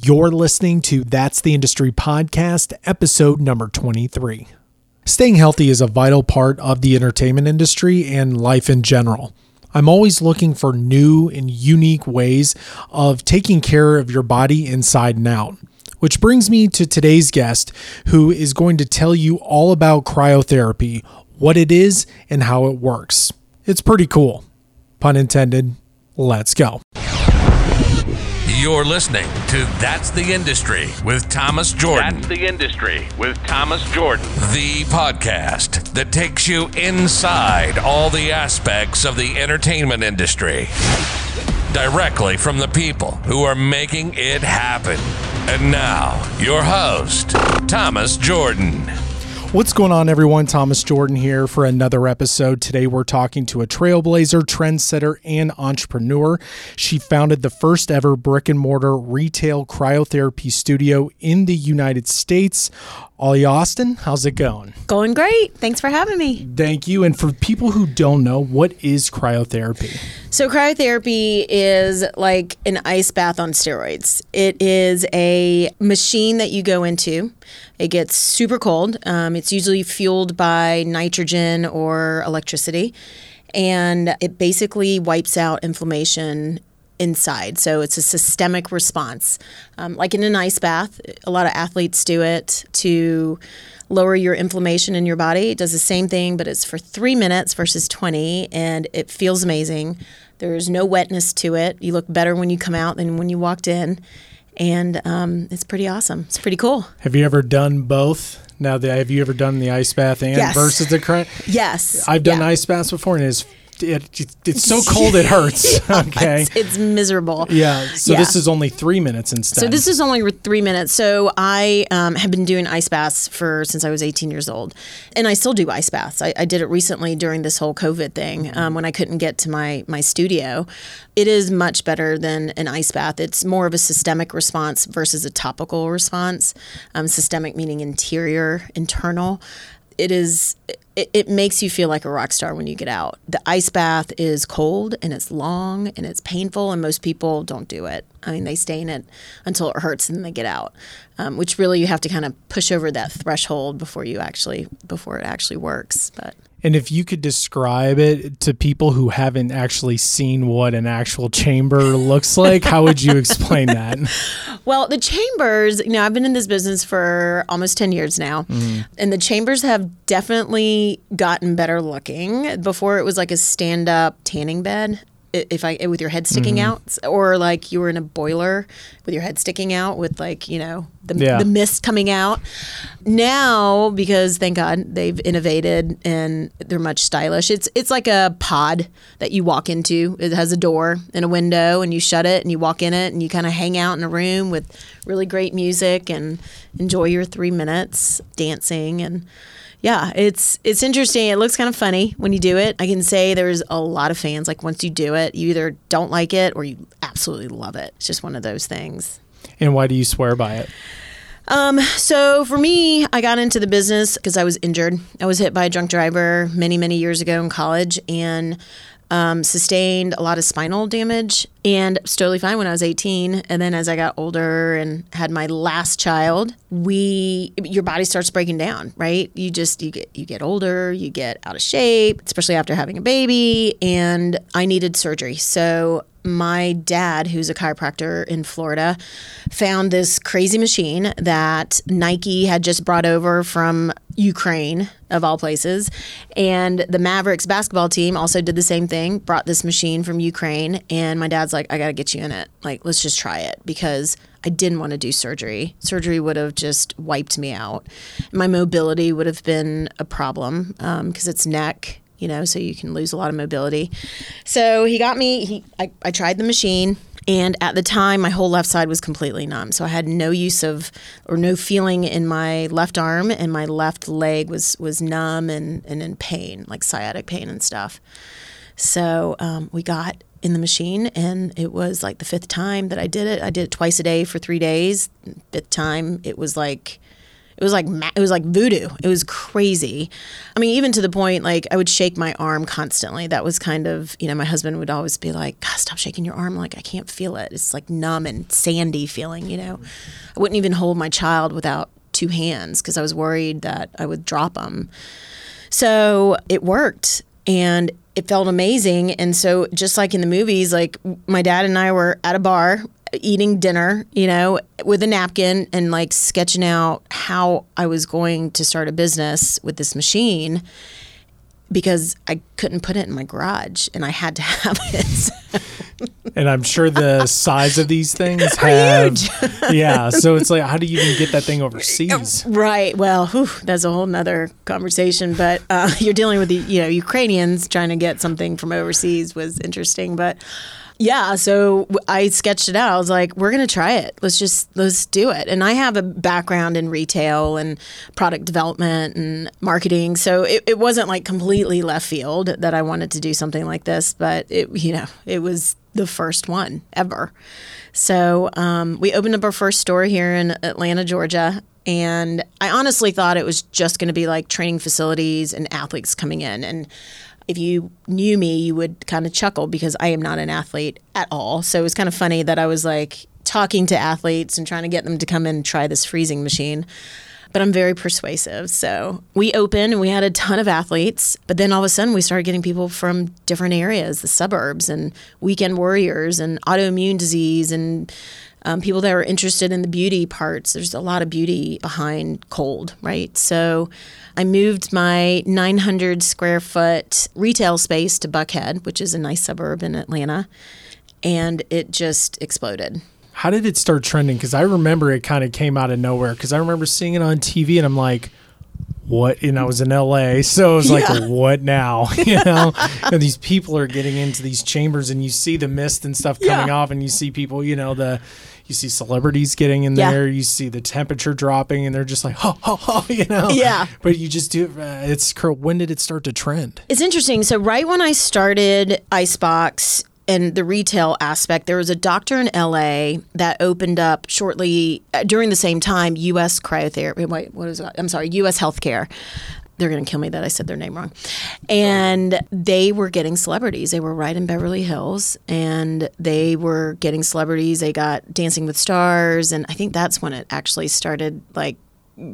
You're listening to That's the Industry podcast, episode number 23. Staying healthy is a vital part of the entertainment industry and life in general. I'm always looking for new and unique ways of taking care of your body inside and out. Which brings me to today's guest, who is going to tell you all about cryotherapy, what it is, and how it works. It's pretty cool. Pun intended. Let's go. You're listening to That's the Industry with Thomas Jordan. That's the industry with Thomas Jordan. the podcast that takes you inside all the aspects of the entertainment industry. Directly from the people who are making it happen. And now, your host, Thomas Jordan. What's going on, everyone? Thomas Jordan here for another episode. Today, we're talking to a trailblazer, trendsetter, and entrepreneur. She founded the first ever brick and mortar retail cryotherapy studio in the United States. Alia Alston, how's it going? Going great. Thanks for having me. Thank you. And for people who don't know, what is cryotherapy? So, cryotherapy is like an ice bath on steroids. It is a machine that you go into. It gets super cold. Um, it's usually fueled by nitrogen or electricity. And it basically wipes out inflammation inside. So it's a systemic response. Um, like in an ice bath, a lot of athletes do it to lower your inflammation in your body. It does the same thing, but it's for three minutes versus 20, and it feels amazing. There's no wetness to it. You look better when you come out than when you walked in. And um, it's pretty awesome. It's pretty cool. Have you ever done both? Now, the, have you ever done the ice bath and Yes. versus the cry? Yes. I've done Yeah. ice baths before, and it's it, it's so cold it hurts. okay. It's, it's miserable. Yeah. So Yeah. this is only three minutes instead. So this is only three minutes. So I um, have been doing ice baths for since I was 18 years old, and I still do ice baths. I, I did it recently during this whole COVID thing um, when I couldn't get to my my studio. It is much better than an ice bath. It's more of a systemic response versus a topical response. Um, systemic meaning interior, internal. It is. It, it makes you feel like a rock star when you get out. The ice bath is cold and it's long and it's painful, and most people don't do it. I mean, they stay in it until it hurts and then they get out, um, which really you have to kind of push over that threshold before you actually before it actually works. But And if you could describe it to people who haven't actually seen what an actual chamber looks like, how would you explain that? Well, the chambers, you know, I've been in this business for almost 10 years now, mm-hmm. and the chambers have definitely gotten better looking. Before it was like a stand up tanning bed. If I with your head sticking mm-hmm. out, or like you were in a boiler with your head sticking out, with like you know the, Yeah. the mist coming out. Now, because thank God they've innovated and they're much stylish. It's it's like a pod that you walk into. It has a door and a window, and you shut it and you walk in it, and you kind of hang out in a room with really great music and enjoy your three minutes dancing and. Yeah, it's it's interesting. It looks kind of funny when you do it. I can say there's a lot of fans. Like once you do it, you either don't like it or you absolutely love it. It's just one of those things. And why do you swear by it? Um, so for me, I got into the business because I was injured. I was hit by a drunk driver many, many years ago in college and um, sustained a lot of spinal damage and totally fine when I was 18. And then as I got older and had my last child, we your body starts breaking down, right? You just you get you get older, you get out of shape, especially after having a baby, and I needed surgery. So my dad, who's a chiropractor in Florida, found this crazy machine that Nike had just brought over from Ukraine, of all places. And the Mavericks basketball team also did the same thing, brought this machine from Ukraine. And my dad's like, I got to get you in it. Like, let's just try it because I didn't want to do surgery. Surgery would have just wiped me out. My mobility would have been a problem um, because it's neck you know, so you can lose a lot of mobility. So he got me, he, I, I tried the machine. And at the time, my whole left side was completely numb. So I had no use of or no feeling in my left arm, and my left leg was was numb and, and in pain, like sciatic pain and stuff. So um, we got in the machine, and it was like the fifth time that I did it. I did it twice a day for three days. Fifth time, it was like It was like it was like voodoo. It was crazy. I mean, even to the point like I would shake my arm constantly. That was kind of you know my husband would always be like, "God, stop shaking your arm! Like I can't feel it. It's like numb and sandy feeling." You know, I wouldn't even hold my child without two hands because I was worried that I would drop them. So it worked and it felt amazing. And so, just like in the movies, like my dad and I were at a bar eating dinner, you know, with a napkin and like sketching out how I was going to start a business with this machine because I couldn't put it in my garage and I had to have it. And I'm sure the size of these things have, yeah. So it's like, how do you even get that thing overseas? Right. Well, whew, that's a whole nother conversation. But uh, you're dealing with the you know Ukrainians trying to get something from overseas was interesting. But yeah, so I sketched it out. I was like, we're gonna try it. Let's just let's do it. And I have a background in retail and product development and marketing, so it, it wasn't like completely left field that I wanted to do something like this. But it you know it was the first one ever. So um, we opened up our first store here in Atlanta, Georgia. And I honestly thought it was just going to be like training facilities and athletes coming in. And if you knew me, you would kind of chuckle because I am not an athlete at all. So it was kind of funny that I was like talking to athletes and trying to get them to come in and try this freezing machine. But I'm very persuasive. So we opened and we had a ton of athletes. But then all of a sudden, we started getting people from different areas, the suburbs, and weekend warriors, and autoimmune disease, and um, people that are interested in the beauty parts. There's a lot of beauty behind cold, right? So I moved my 900 square foot retail space to Buckhead, which is a nice suburb in Atlanta, and it just exploded. How did it start trending? Because I remember it kind of came out of nowhere. Because I remember seeing it on TV, and I'm like, "What?" And I was in LA, so it was like, Yeah. "What now?" You know, and these people are getting into these chambers, and you see the mist and stuff coming Yeah. off, and you see people, you know, the you see celebrities getting in Yeah. there, you see the temperature dropping, and they're just like, "Ho ho ho," you know. Yeah. But you just do it. Uh, it's when did it start to trend? It's interesting. So right when I started Icebox and the retail aspect, there was a doctor in LA that opened up shortly uh, during the same time. U.S. Cryotherapy. Wait, what is it? I'm sorry. U.S. Healthcare. They're going to kill me that I said their name wrong. And they were getting celebrities. They were right in Beverly Hills, and they were getting celebrities. They got Dancing with Stars, and I think that's when it actually started like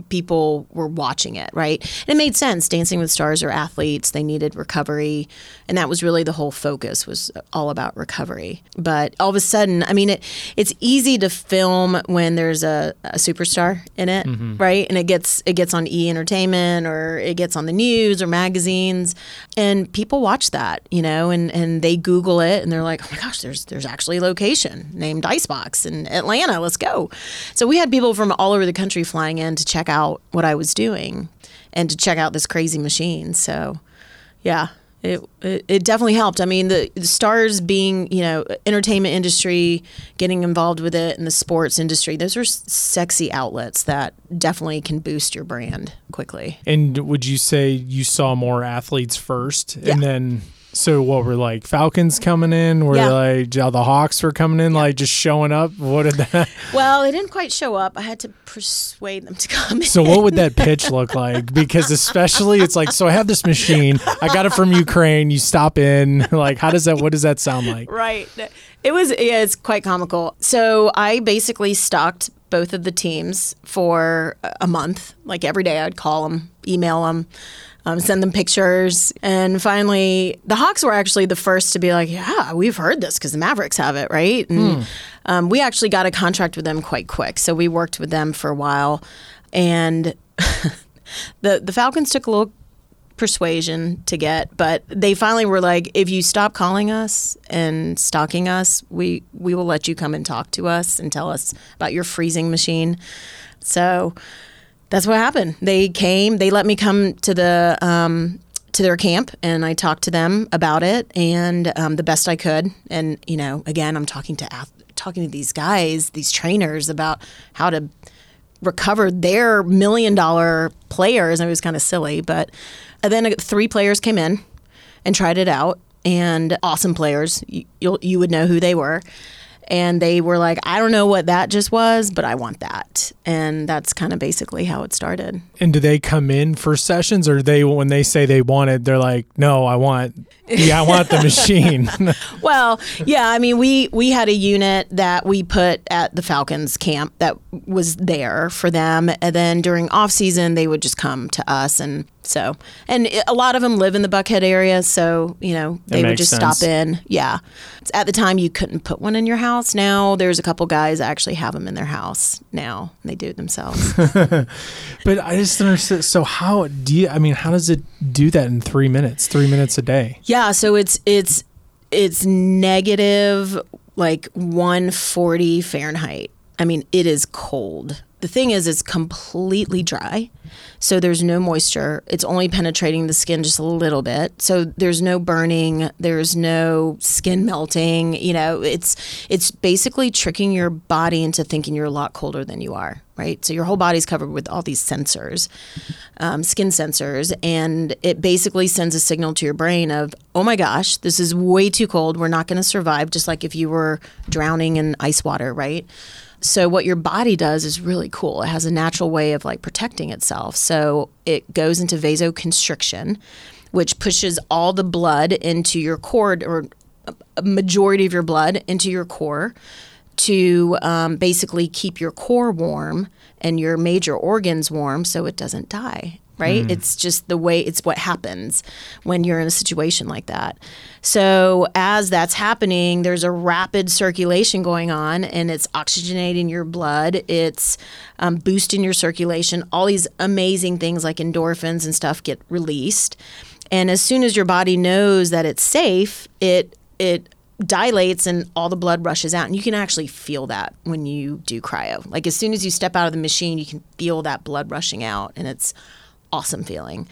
people were watching it, right? And it made sense. Dancing with Stars are athletes; they needed recovery, and that was really the whole focus was all about recovery. But all of a sudden, I mean, it it's easy to film when there's a, a superstar in it, mm-hmm. right? And it gets it gets on E Entertainment or it gets on the news or magazines, and people watch that, you know, and and they Google it and they're like, oh my gosh, there's there's actually a location named Icebox in Atlanta. Let's go. So we had people from all over the country flying in to check out what I was doing and to check out this crazy machine. So, yeah, it it, it definitely helped. I mean, the, the stars being you know entertainment industry, getting involved with it, and the sports industry. Those are s- sexy outlets that definitely can boost your brand quickly. And would you say you saw more athletes first, Yeah. and then so what were like Falcons coming in? Were Yeah. like yeah, the Hawks were coming in, like just showing up? What did that? Well, they didn't quite show up. I had to persuade them to come in. So what would that pitch look like? Because especially it's like so I have this machine, I got it from Ukraine. You stop in, like how does that? What does that sound like? Right. It was yeah, it's quite comical. So I basically stocked both of the teams for a month. Like every day, I'd call them, email them, um, send them pictures, and finally, the Hawks were actually the first to be like, "Yeah, we've heard this because the Mavericks have it, right?" And um, we actually got a contract with them quite quick, so we worked with them for a while, and the the Falcons took a little persuasion to get, but they finally were like, if you stop calling us and stalking us, we we will let you come and talk to us and tell us about your freezing machine. So that's what happened. They came. They let me come to the um, to their camp, and I talked to them about it, and um, the best I could. And you know, again, I'm talking to ath- talking to these guys, these trainers about how to recover their million dollar players. And it was kind of silly, but then three players came in and tried it out, and awesome players. You, you would know who they were. And they were like, I don't know what that just was, but I want that. And that's kind of basically how it started. And do they come in for sessions or they when they say they want it, they're like, No, I want yeah, I want the machine. well, yeah, I mean, we we had a unit that we put at the Falcons camp that was there for them, and then during off season they would just come to us, and so and a lot of them live in the Buckhead area, so you know they would just sense. stop in. Yeah, at the time you couldn't put one in your house. Now there's a couple guys actually have them in their house now. They do it themselves. but I just understand. So how do you? I mean, how does it do that in three minutes? Three minutes a day? Yeah yeah, so it's it's it's negative like 140 Fahrenheit. I mean, it is cold. The thing is, it's completely dry. So there's no moisture. It's only penetrating the skin just a little bit. So there's no burning, there's no skin melting, you know, it's it's basically tricking your body into thinking you're a lot colder than you are, right? So your whole body's covered with all these sensors, um, skin sensors, and it basically sends a signal to your brain of, oh my gosh, this is way too cold. We're not going to survive, just like if you were drowning in ice water, right? So what your body does is really cool. It has a natural way of like protecting itself. So it goes into vasoconstriction, which pushes all the blood into your cord or a majority of your blood into your core to um, basically keep your core warm and your major organs warm so it doesn't die right? Mm. It's just the way it's what happens when you're in a situation like that. So, as that's happening, there's a rapid circulation going on and it's oxygenating your blood, it's um, boosting your circulation. All these amazing things like endorphins and stuff get released. And as soon as your body knows that it's safe, it, it, dilates and all the blood rushes out and you can actually feel that when you do cryo like as soon as you step out of the machine you can feel that blood rushing out and it's awesome feeling.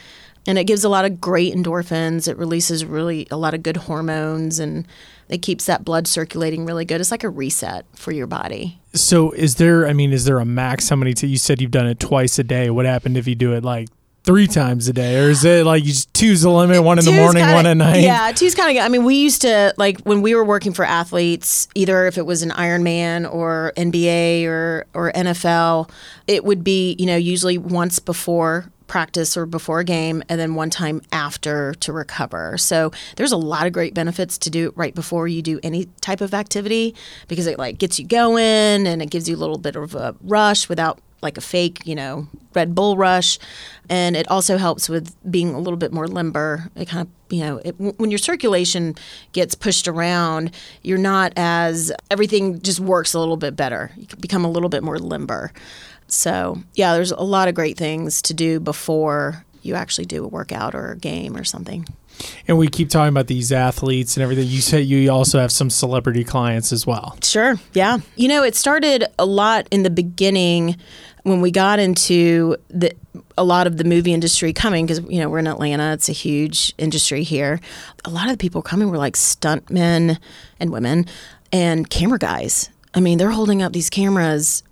And it gives a lot of great endorphins. It releases really a lot of good hormones and it keeps that blood circulating really good. It's like a reset for your body. So, is there, I mean, is there a max? How many, t- you said you've done it twice a day. What happened if you do it like three times a day, or is it like you just two's the limit, one in the morning, kinda, one at night? Yeah, two's kind of. I mean, we used to like when we were working for athletes, either if it was an Ironman or NBA or or NFL, it would be you know usually once before practice or before a game and then one time after to recover. So there's a lot of great benefits to do it right before you do any type of activity because it like gets you going and it gives you a little bit of a rush without like a fake, you know, Red Bull rush. And it also helps with being a little bit more limber. It kind of, you know, it, when your circulation gets pushed around, you're not as, everything just works a little bit better. You become a little bit more limber. So, yeah, there's a lot of great things to do before you actually do a workout or a game or something. And we keep talking about these athletes and everything. You say you also have some celebrity clients as well. Sure. Yeah. You know, it started a lot in the beginning when we got into the a lot of the movie industry coming because you know we're in Atlanta. It's a huge industry here. A lot of the people coming were like stuntmen and women and camera guys. I mean, they're holding up these cameras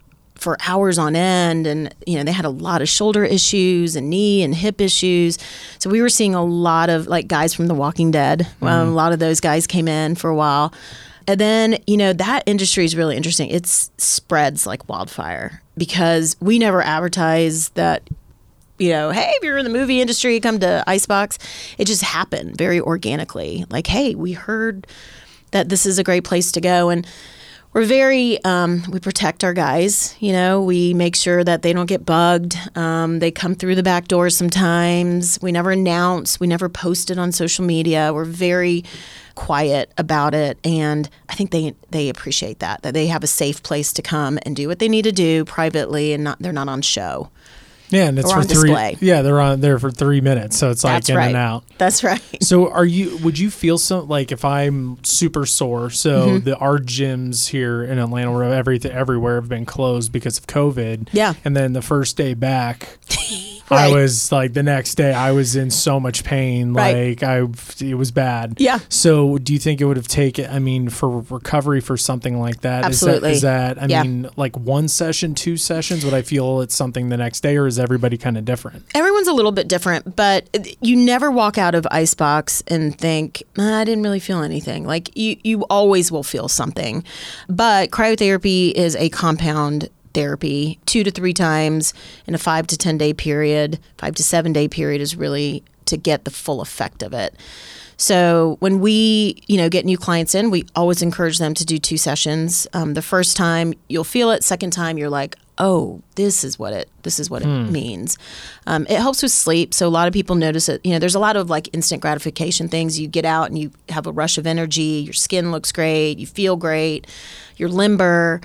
for hours on end and you know they had a lot of shoulder issues and knee and hip issues. So we were seeing a lot of like guys from the walking dead. Mm-hmm. um, a lot of those guys came in for a while. And then you know that industry is really interesting. It spreads like wildfire because we never advertise that you know hey if you're in the movie industry come to icebox. It just happened very organically. Like hey we heard that this is a great place to go. And we're very um, we protect our guys you know we make sure that they don't get bugged. Um, they come through the back doors sometimes. We never announce. We never post it on social media. We're very quiet about it and i think they they appreciate that that they have a safe place to come and do what they need to do privately and not they're not on show yeah, and it's for three. Display. Yeah, they're on there for three minutes, so it's like That's in right. and out. That's right. So, are you? Would you feel so like if I'm super sore? So mm-hmm. the our gyms here in Atlanta, where everything everywhere have been closed because of COVID. Yeah. And then the first day back, I was like the next day I was in so much pain. Right. Like I it was bad. Yeah. So do you think it would have taken I mean for recovery for something like that? is that- Absolutely. Is that, I Yeah. mean like one session, two sessions? Would I feel it's something the next day or is everybody kind of different? Everyone's a little bit different, but you never walk out of Icebox and think, "Ah, I didn't really feel anything. Like you, you always will feel something. But cryotherapy is a compound therapy, two to three times in a five to 10 day period. Five to seven day period is really to get the full effect of it. So when we, you know, get new clients in, we always encourage them to do two sessions. Um, the first time you'll feel it. Second time you're like, oh, this is what it this is what it means. Um, it helps with sleep. So a lot of people notice it. You know, there's a lot of like instant gratification things. You get out and you have a rush of energy. Your skin looks great. You feel great. You're limber.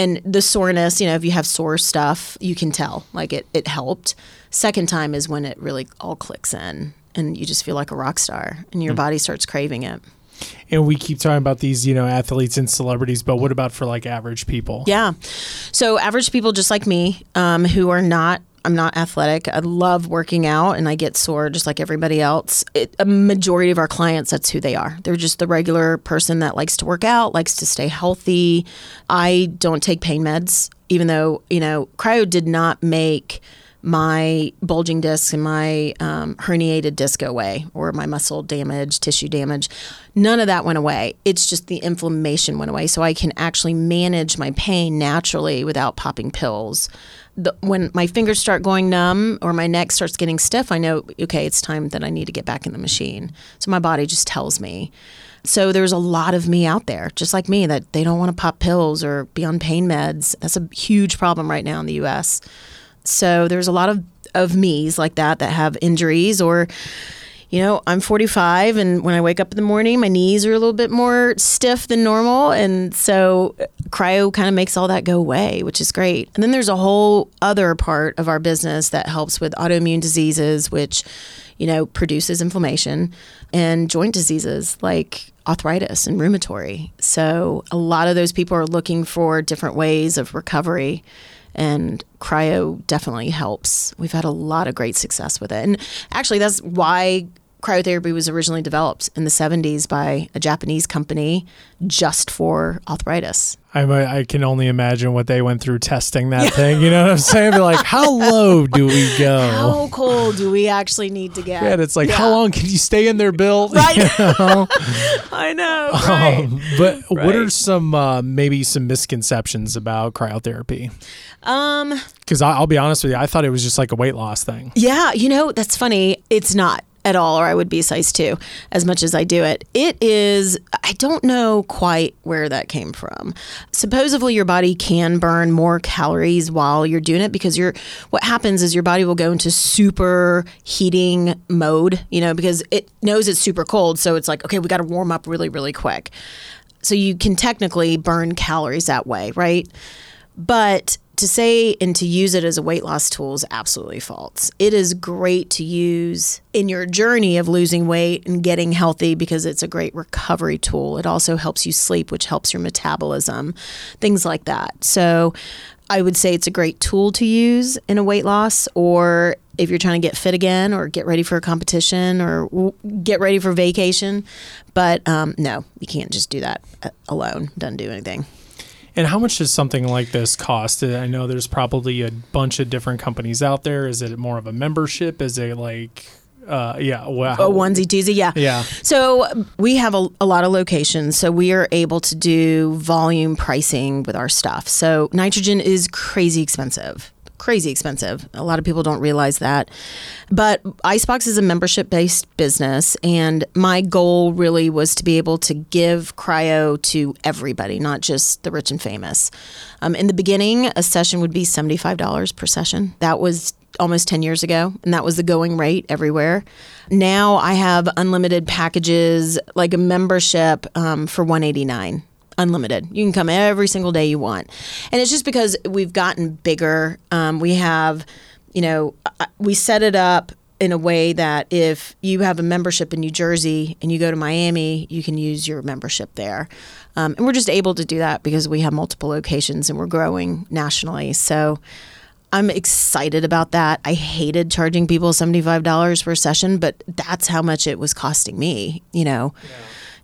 And the soreness, you know, if you have sore stuff, you can tell like it, it helped. Second time is when it really all clicks in and you just feel like a rock star and your body starts craving it. And we keep talking about these, you know, athletes and celebrities, but what about for like average people? Yeah. So average people just like me, um, who are not. I'm not athletic. I love working out and I get sore just like everybody else. It, a majority of our clients, that's who they are. They're just the regular person that likes to work out, likes to stay healthy. I don't take pain meds, even though, you know, cryo did not make my bulging disc and my um, herniated disc away or my muscle damage, tissue damage. None of that went away. It's just the inflammation went away. So I can actually manage my pain naturally without popping pills. The, when my fingers start going numb or my neck starts getting stiff, I know, okay, it's time that I need to get back in the machine. So my body just tells me. So there's a lot of me out there, just like me, that they don't want to pop pills or be on pain meds. That's a huge problem right now in the US. So there's a lot of of me's like that that have injuries or you know, I'm 45 and when I wake up in the morning, my knees are a little bit more stiff than normal and so uh, cryo kind of makes all that go away, which is great. And then there's a whole other part of our business that helps with autoimmune diseases which you know, produces inflammation and joint diseases like arthritis and rheumatoid. So a lot of those people are looking for different ways of recovery and cryo definitely helps. We've had a lot of great success with it. And actually, that's why cryotherapy was originally developed in the 70s by a Japanese company just for arthritis. I, I can only imagine what they went through testing that thing. You know what I'm saying? Like, how low do we go? How cold do we actually need to get? and it's like, how long can you stay in there, built? Right. You know? I know. Right. Um, but what are some uh, maybe some misconceptions about cryotherapy? Um, Because I'll be honest with you, I thought it was just like a weight loss thing. Yeah, you know, that's funny. It's not at all, or I would be size two as much as I do it. It is, I don't know quite where that came from. Supposedly, your body can burn more calories while you're doing it because you're, what happens is your body will go into super heating mode, you know, because it knows it's super cold. So it's like, okay, we got to warm up really, really quick. So you can technically burn calories that way, right? But to say and to use it as a weight loss tool is absolutely false. It is great to use in your journey of losing weight and getting healthy because it's a great recovery tool. It also helps you sleep, which helps your metabolism, things like that. So I would say it's a great tool to use in a weight loss or if you're trying to get fit again or get ready for a competition or get ready for vacation. But um, no, you can't just do that uh, alone. Doesn't do anything. And how much does something like this cost? I know there's probably a bunch of different companies out there. Is it more of a membership? Is it like, uh, yeah, wow. A onesie twosie, yeah. Yeah. So we have a, a lot of locations, so we are able to do volume pricing with our stuff. So nitrogen is crazy expensive. Crazy expensive. A lot of people don't realize that. But Icebox is a membership based business, and my goal really was to be able to give cryo to everybody, not just the rich and famous. Um, in the beginning, a session would be $75 per session. That was almost 10 years ago and that was the going rate everywhere now i have unlimited packages like a membership um, for 189 unlimited you can come every single day you want and it's just because we've gotten bigger um, we have you know we set it up in a way that if you have a membership in New Jersey and you go to Miami, you can use your membership there. Um, and we're just able to do that because we have multiple locations and we're growing nationally. So I'm excited about that. I hated charging people $75 per session, but that's how much it was costing me, you know,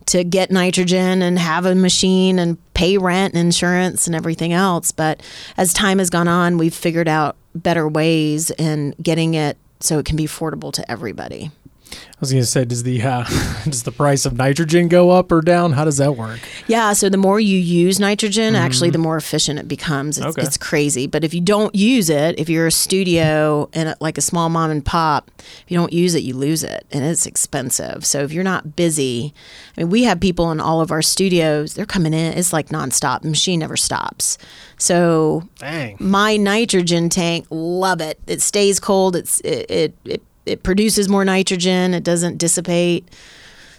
to get nitrogen and have a machine and pay rent and insurance and everything else. But as time has gone on, we've figured out better ways in getting it so it can be affordable to everybody. I was going to say, does the uh, does the price of nitrogen go up or down? How does that work? Yeah, so the more you use nitrogen, actually, the more efficient it becomes. It's, Okay. it's crazy. But if you don't use it, if you're a studio and a- like a small mom and pop, if you don't use it, you lose it, and it's expensive. So if you're not busy, I mean, we have people in all of our studios. They're coming in. It's like nonstop. The machine never stops. So Dang. my nitrogen tank love it it stays cold it's it, it it it produces more nitrogen it doesn't dissipate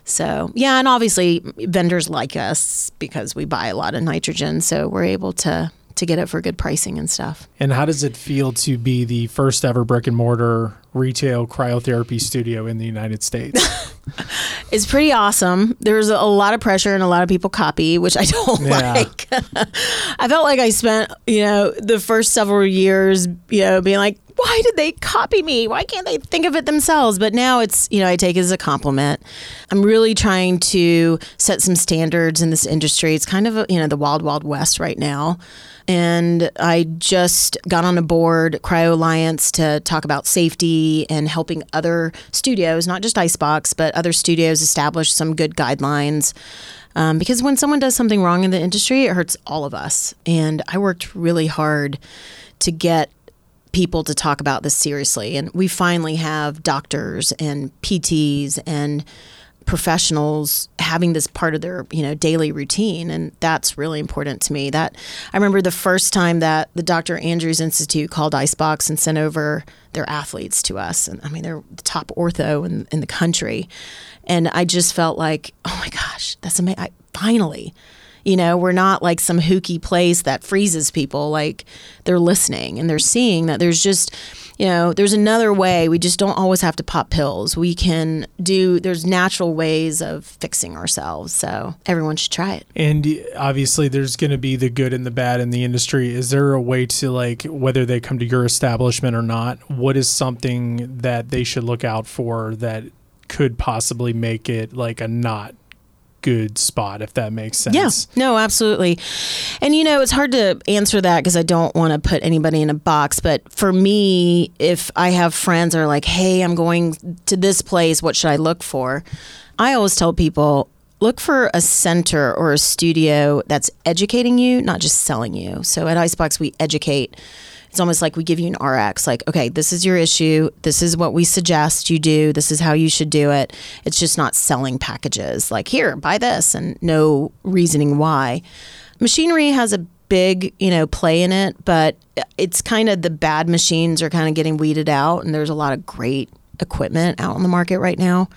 so yeah and obviously vendors like us because we buy a lot of nitrogen so we're able to to get it for good pricing and stuff And how does it feel to be the first ever brick and mortar retail cryotherapy studio in the United States? it's pretty awesome there's a lot of pressure and a lot of people copy which i don't Yeah. like i felt like i spent you know the first several years you know being like why did they copy me? Why can't they think of it themselves? But now it's you know i take it as a compliment. I'm really trying to set some standards in this industry. It's kind of a, you know the wild wild west right now. And I just got on a board, Cryo Alliance, to talk about safety and helping other studios, not just Icebox, but other studios establish some good guidelines. Um, because when someone does something wrong in the industry, it hurts all of us. And I worked really hard to get people to talk about this seriously. And we finally have doctors and PTs and professionals having this part of their you know daily routine. And that's really important to me. That i remember the first time that the dr andrews institute called icebox and sent over their athletes to us. And i mean they're the top ortho in, in the country. And i just felt like oh my gosh that's amazing I, finally you know, we're not like some hooky place that freezes people. Like they're listening and they're seeing that there's just, you know, there's another way. We just don't always have to pop pills. We can do, there's natural ways of fixing ourselves. So everyone should try it. and obviously, there's going to be the good and the bad in the industry. Is there a way to, like, whether they come to your establishment or not, what is something that they should look out for that could possibly make it like a not good spot, if that makes sense? Yeah, no, absolutely. And you know, it's hard to answer that because I don't want to put anybody in a box. But for me, if I have friends that are like, hey, I'm going to this place, what should I look for? I always tell people, look for a center or a studio that's educating you, not just selling you. So at Icebox, we educate. It's almost like we give you an RX, like, okay, this is your issue. This is what we suggest you do. This is how you should do it. It's just not selling packages like, here, buy this, and no reasoning why. Machinery has a big, you know, play in it, but it's kind of the bad machines are kind of getting weeded out, and there's a lot of great equipment out on the market right now.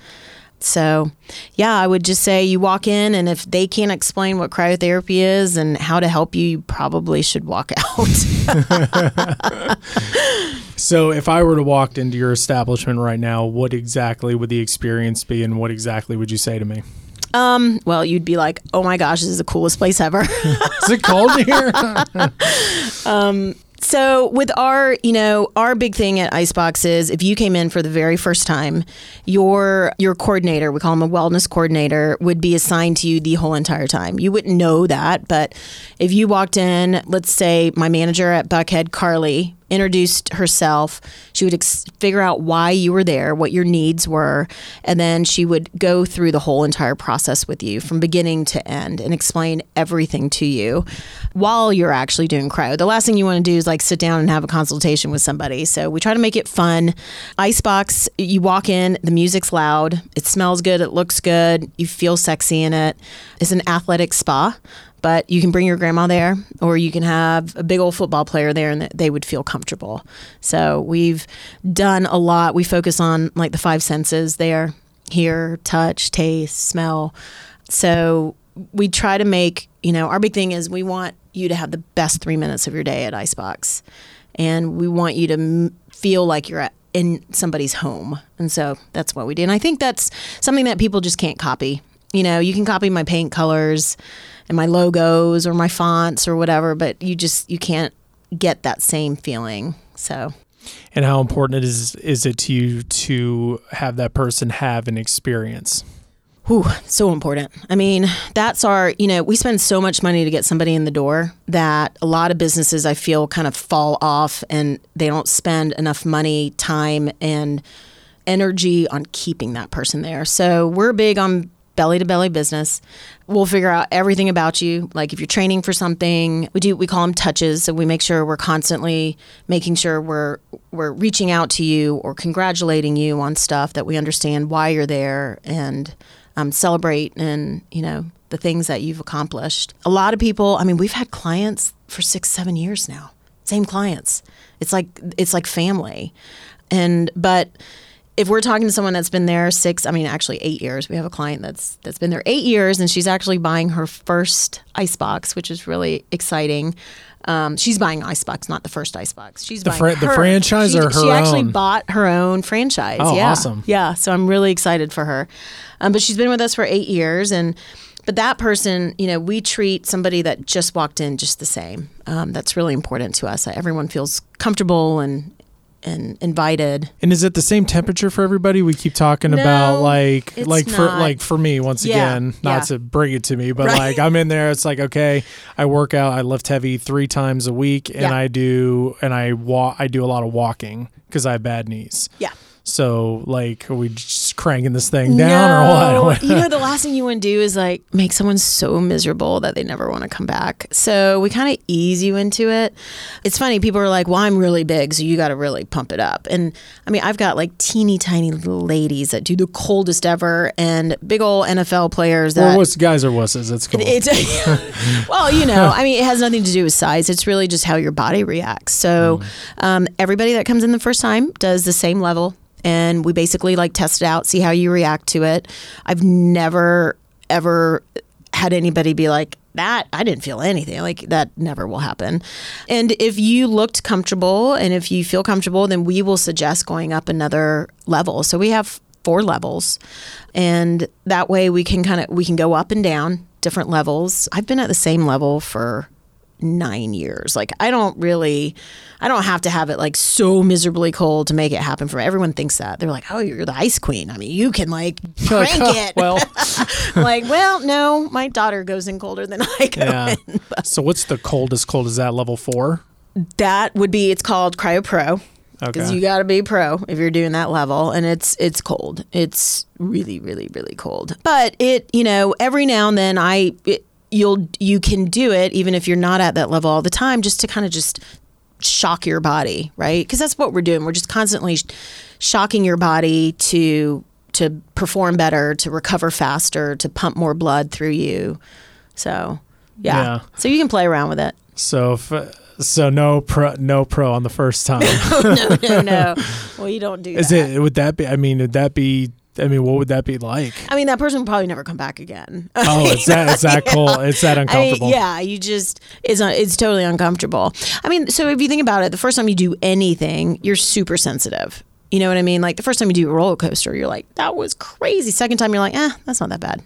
So, yeah, I would just say you walk in, and if they can't explain what cryotherapy is and how to help you, you probably should walk out. So, if I were to walk into your establishment right now, what exactly would the experience be, and what exactly would you say to me? Um, well, you'd be like, oh my gosh, this is the coolest place ever. Is it cold here? Um, So with our, you know, our big thing at Icebox is if you came in for the very first time, your your coordinator, we call him a wellness coordinator, would be assigned to you the whole entire time. You wouldn't know that, but if you walked in, let's say my manager at Buckhead, Carly, introduced herself. She would ex- figure out why you were there, what your needs were, and then she would go through the whole entire process with you from beginning to end and explain everything to you while you're actually doing cryo. The last thing you want to do is like sit down and have a consultation with somebody. So we try to make it fun. Icebox, you walk in, the music's loud, it smells good, it looks good, you feel sexy in it. It's an athletic spa but you can bring your grandma there or you can have a big old football player there and they would feel comfortable. So we've done a lot. We focus on like the five senses there hear touch taste smell. So we try to make you know our big thing is we want you to have the best three minutes of your day at icebox. And we want you to m- feel like you're at in somebody's home. And so that's what we do. And i think that's something that people just can't copy. You know you can copy my paint colors and my logos or my fonts or whatever but you just you can't get that same feeling. So And how important is is it to you to have that person have an experience? Whew, so important. I mean, that's our, you know, we spend so much money to get somebody in the door that a lot of businesses I feel kind of fall off and they don't spend enough money, time, and energy on keeping that person there. So we're big on belly to belly business. We'll figure out everything about you. Like if you're training for something, we do we call them touches. So we make sure we're constantly making sure we're we're reaching out to you or congratulating you on stuff that we understand why you're there and um, celebrate and you know the things that you've accomplished. A lot of people. I mean, we've had clients for six, seven years now. Same clients. It's like it's like family, and but if we're talking to someone that's been there six, I mean, actually eight years, we have a client that's that's been there eight years, and she's actually buying her first ice box, which is really exciting. Um, she's buying ice box, not the first ice box. She's The buying fran- the franchise she, or her She actually own? bought her own franchise. Oh, yeah. awesome. Yeah, so I'm really excited for her. Um, but she's been with us for eight years, and but that person, you know, we treat somebody that just walked in just the same. Um, that's really important to us. Everyone feels comfortable and and invited. And is it the same temperature for everybody? We keep talking about No, like it's like for like for me once Yeah, again, not yeah. to bring it to me, but Right. like I'm in there. It's like okay, I work out, I lift heavy three times a week, and Yeah. I do and I walk. I do a lot of walking because I have bad knees. Yeah. So like, are we just cranking this thing down or what? you know, the last thing you want to do is like make someone so miserable that they never want to come back. So we kind of ease you into it. It's funny, people are like, well, I'm really big, so you got to really pump it up. And I mean, I've got like teeny tiny little ladies that do the coldest ever and big old NFL players that. or what's guys or wusses? It's cool. It's well, you know, I mean, it has nothing to do with size. It's really just how your body reacts. So, um, everybody that comes in the first time does the same level, and we basically like test it out, see how you react to it. I've never ever had anybody be like that. I didn't feel anything. Like that never will happen. And if you looked comfortable, and if you feel comfortable, then we will suggest going up another level. So we have four levels and that way we can kind of we can go up and down different levels i've been at the same level for nine years. Like i don't really i don't have to have it like so miserably cold to make it happen for everyone thinks that. They're like oh you're the ice queen. I mean you can like oh, crank it. Well, like well no my daughter goes in colder than i go yeah. in so what's the coldest cold? Is that level four? that would be it's called cryo pro because Okay. you got to be pro if you're doing that level and it's it's cold. It's really really really cold. But it you know every now and then i it, you'll you can do it even if you're not at that level all the time just to kind of just shock your body right because that's what we're doing we're just constantly sh- shocking your body to to perform better to recover faster to pump more blood through you so yeah, Yeah. so you can play around with it So if, so no pro no pro on the first time. no, no, no. Well, you don't do Is that. it? Would that be? I mean, would that be? I mean, what would that be like? I mean, that person would probably never come back again. Oh, it's that. It's that cool. It's that I mean, uncomfortable. yeah, you just it's un, it's totally uncomfortable. I mean, so if you think about it, the first time you do anything, you're super sensitive. You know what I mean? Like the first time you do a roller coaster, you're like, that was crazy. Second time, you're like, eh, that's not that bad.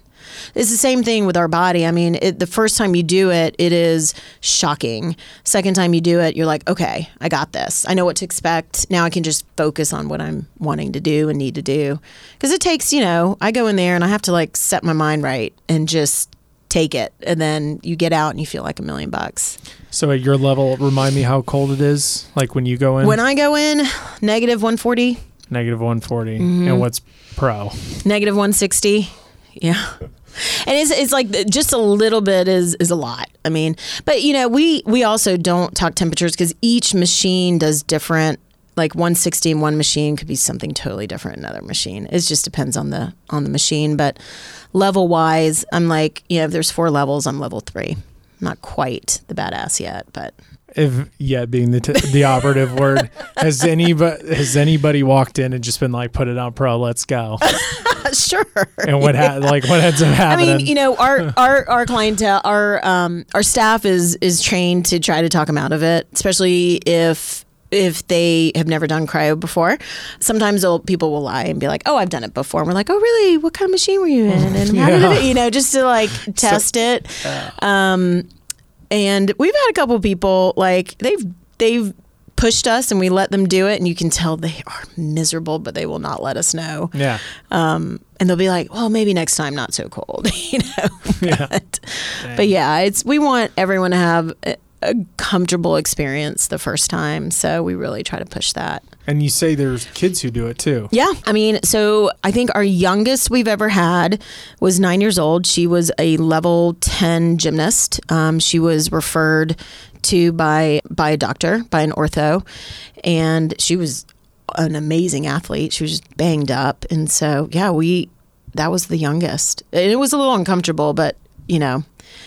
It's the same thing with our body. I mean, it, the first time you do it, it is shocking. Second time you do it, you're like, okay, I got this. I know what to expect. Now I can just focus on what I'm wanting to do and need to do. Because it takes, you know, I go in there and I have to like set my mind right and just take it. And then you get out and you feel like a million bucks. So at your level, remind me how cold it is. Like when you go in, When I go in, negative 140, negative one Mm-hmm. and what's pro? negative 160. Yeah. And it's, it's like just a little bit is is a lot. I mean, but you know, we we also don't talk temperatures because each machine does different. Like 160 in one machine could be something totally different in another machine. It just depends on the on the machine. But level wise, I'm like, you know, if there's four levels, I'm level three. Not quite the badass yet, but If yet being the t- the operative word, has anybody has anybody walked in and just been like, put it on pro, let's go? sure. And what ha- like what ends up I mean, you know, our our our clientele, our um, our staff is is trained to try to talk them out of it, especially if if they have never done cryo before. Sometimes people will lie and be like, "Oh, I've done it before." And we're like, "Oh, really? What kind of machine were you in?" And how did Yeah. it, you know, just to like test it. Um, and we've had a couple people like they've they've pushed us and we let them do it and you can tell they are miserable but they will not let us know. Yeah. Um, and they'll be like well maybe next time not so cold you know? But, but yeah it's we want everyone to have a, comfortable experience the first time so we really try to push that And you say there's kids who do it too. yeah. I mean, so I think our youngest we've ever had was nine years old. She was a level 10 gymnast. Um, she was referred to by, by a doctor, by an ortho, and she was an amazing athlete. She was just banged up. And so, yeah, we, that was the youngest. And it was a little uncomfortable, but, you know,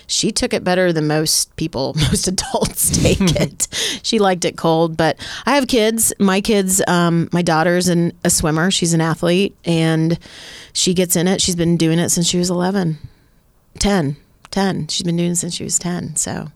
she took it better than most people, most adults take it. She liked it cold, but I have kids. My kids, um, my daughter's an, a swimmer. She's an athlete and she gets in it. She's been doing it since she was 11, 10, 10. She's been doing it since she was 10. So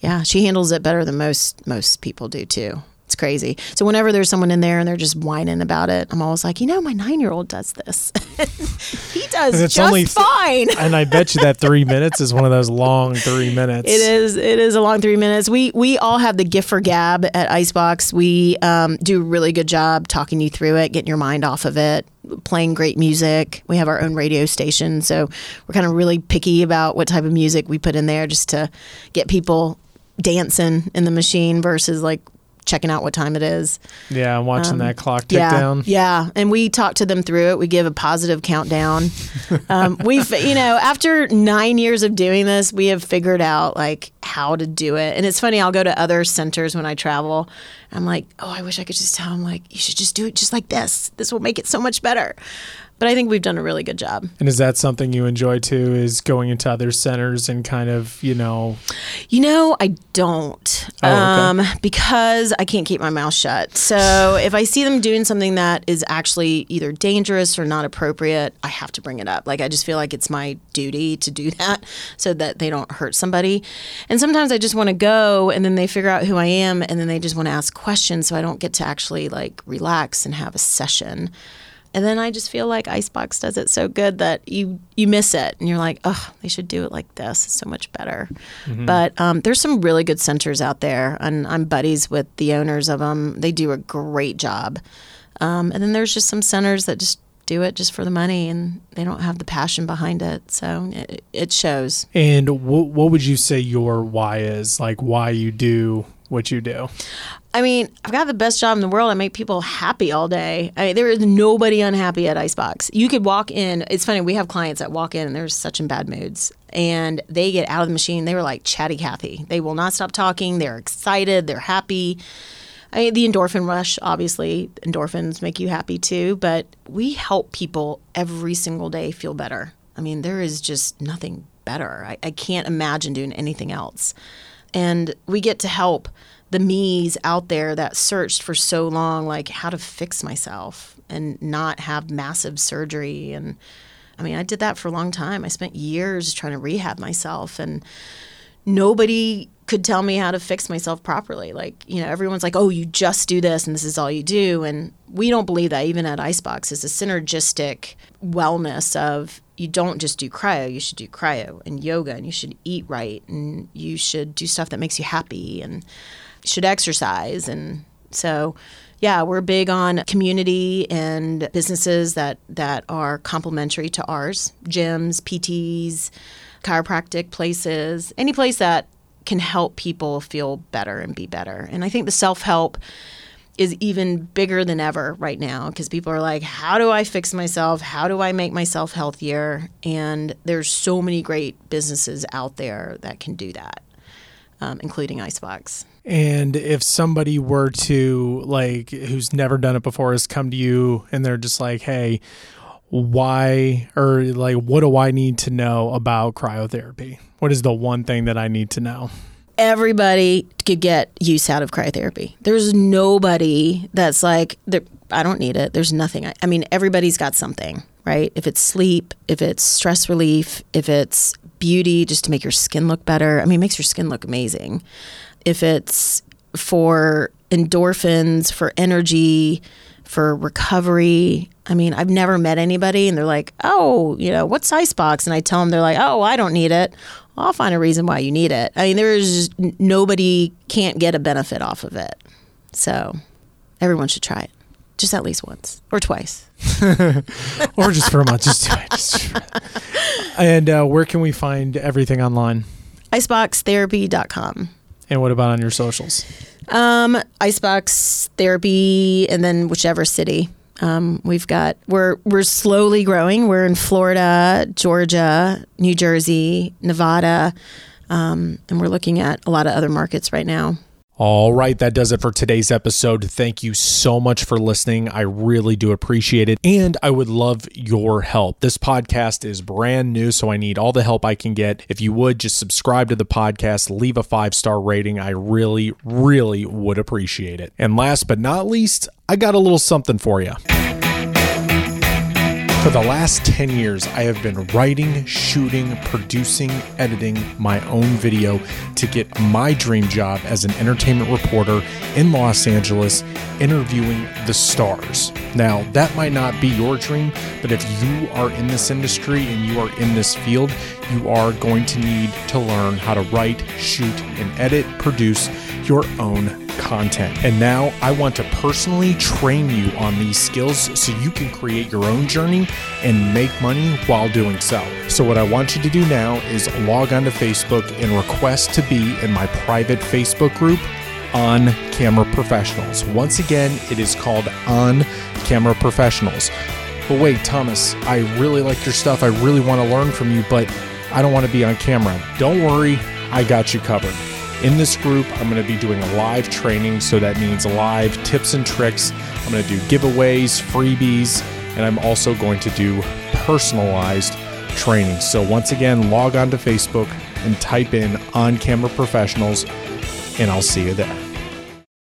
yeah, she handles it better than most, most people do too. Crazy. So whenever there's someone in there and they're just whining about it, I'm always like, you know, my nine year old does this. he does it's just only- fine. And I bet you that three minutes is one of those long three minutes. It is. It is a long three minutes. We we all have the gift for gab at Icebox. We um, do a really good job talking you through it, getting your mind off of it, playing great music. We have our own radio station, so we're kind of really picky about what type of music we put in there, just to get people dancing in the machine versus like checking out what time it is. Yeah, I'm watching that clock tick Um, yeah, down. Yeah, and we talk to them through it. We give a positive countdown. um, we've, you know, after nine years of doing this, we have figured out like how to do it. And it's funny. I'll go to other centers when I travel. I'm like, oh, I wish I could just tell them like, you should just do it just like this. This will make it so much better. But I think we've done a really good job. And is that something you enjoy too? Is going into other centers and kind of, you know, You know, I don't. Oh, okay. um, because I can't keep my mouth shut. So if I see them doing something that is actually either dangerous or not appropriate, I have to bring it up. Like I just feel like it's my duty to do that so that they don't hurt somebody. And sometimes I just want to go and then they figure out who I am and then they just want to ask questions so I don't get to actually like relax and have a session. And then I just feel like Icebox does it so good that you you miss it, and you're like, oh, they should do it like this. It's so much better. But um, there's some really good centers out there, and I'm buddies with the owners of them. They do a great job. Um, and then there's just some centers that just do it just for the money, and they don't have the passion behind it. So it, it shows. and wh- what would you say your why is? Like why you do what you do? I mean, I've got the best job in the world. I make people happy all day. I mean, there is nobody unhappy at Icebox. You could walk in. It's funny. We have clients that walk in and they're such in bad moods, and they get out of the machine. They were like chatty Cathy. They will not stop talking. They're excited. They're happy. I mean, the endorphin rush, obviously, endorphins make you happy too. But we help people every single day feel better. I mean, there is just nothing better. I, I can't imagine doing anything else and we get to help the me's out there that searched for so long like how to fix myself and not have massive surgery. And i mean i did that for a long time. I spent years trying to rehab myself and nobody could tell me how to fix myself properly. Like you know everyone's like oh you just do this and this is all you do. And we don't believe that. Even at icebox it's a synergistic wellness of you don't just do cryo you should do cryo and yoga and you should eat right and you should do stuff that makes you happy. And should exercise and so yeah we're big on community and businesses that that are complementary to ours gyms pts chiropractic places any place that can help people feel better and be better and i think the self-help is even bigger than ever right now because people are like, how do I fix myself? How do I make myself healthier? And there's so many great businesses out there that can do that, um, including Icebox. And if somebody were to like who's never done it before has come to you and they're just like, "Hey, why or like what do I need to know about cryotherapy? What is the one thing that I need to know?" Everybody could get use out of cryotherapy. There's nobody that's like, I don't need it. There's nothing. I, I mean, everybody's got something, right? If it's sleep, if it's stress relief, if it's beauty, just to make your skin look better. I mean, it makes your skin look amazing. If it's for endorphins, for energy, for recovery. I mean, I've never met anybody and they're like, oh, you know, what's Icebox? And I tell them, they're like, oh, I don't need it. I'll find a reason why you need it. I mean, there's nobody can't get a benefit off of it. So everyone should try it just at least once or twice. or just for a month. Just do it. Just and uh, where can we find everything online? Iceboxtherapy.com. And what about on your socials? Um, Icebox Therapy, and then whichever city. Um, we've got we're we're slowly growing. We're in Florida, Georgia, New Jersey, Nevada, um, and we're looking at a lot of other markets right now. All right, that does it for today's episode. Thank you so much for listening. I really do appreciate it. And I would love your help. This podcast is brand new, so I need all the help I can get. If you would just subscribe to the podcast, leave a five star rating. I really, really would appreciate it. And last but not least, I got a little something for you. For the last 10 years, I have been writing, shooting, producing, editing my own video to get my dream job as an entertainment reporter in Los Angeles, interviewing the stars. Now, that might not be your dream, but if you are in this industry and you are in this field, you are going to need to learn how to write, shoot, and edit, produce your own content. And now I want to personally train you on these skills so you can create your own journey and make money while doing so. So, what I want you to do now is log onto Facebook and request to be in my private Facebook group on camera professionals. Once again, it is called On Camera Professionals. But wait, Thomas, I really like your stuff. I really want to learn from you, but I don't want to be on camera. Don't worry, I got you covered. In this group, I'm going to be doing a live training, so that means live tips and tricks. I'm going to do giveaways, freebies, and I'm also going to do personalized training. So, once again, log on to Facebook and type in on camera professionals, and I'll see you there.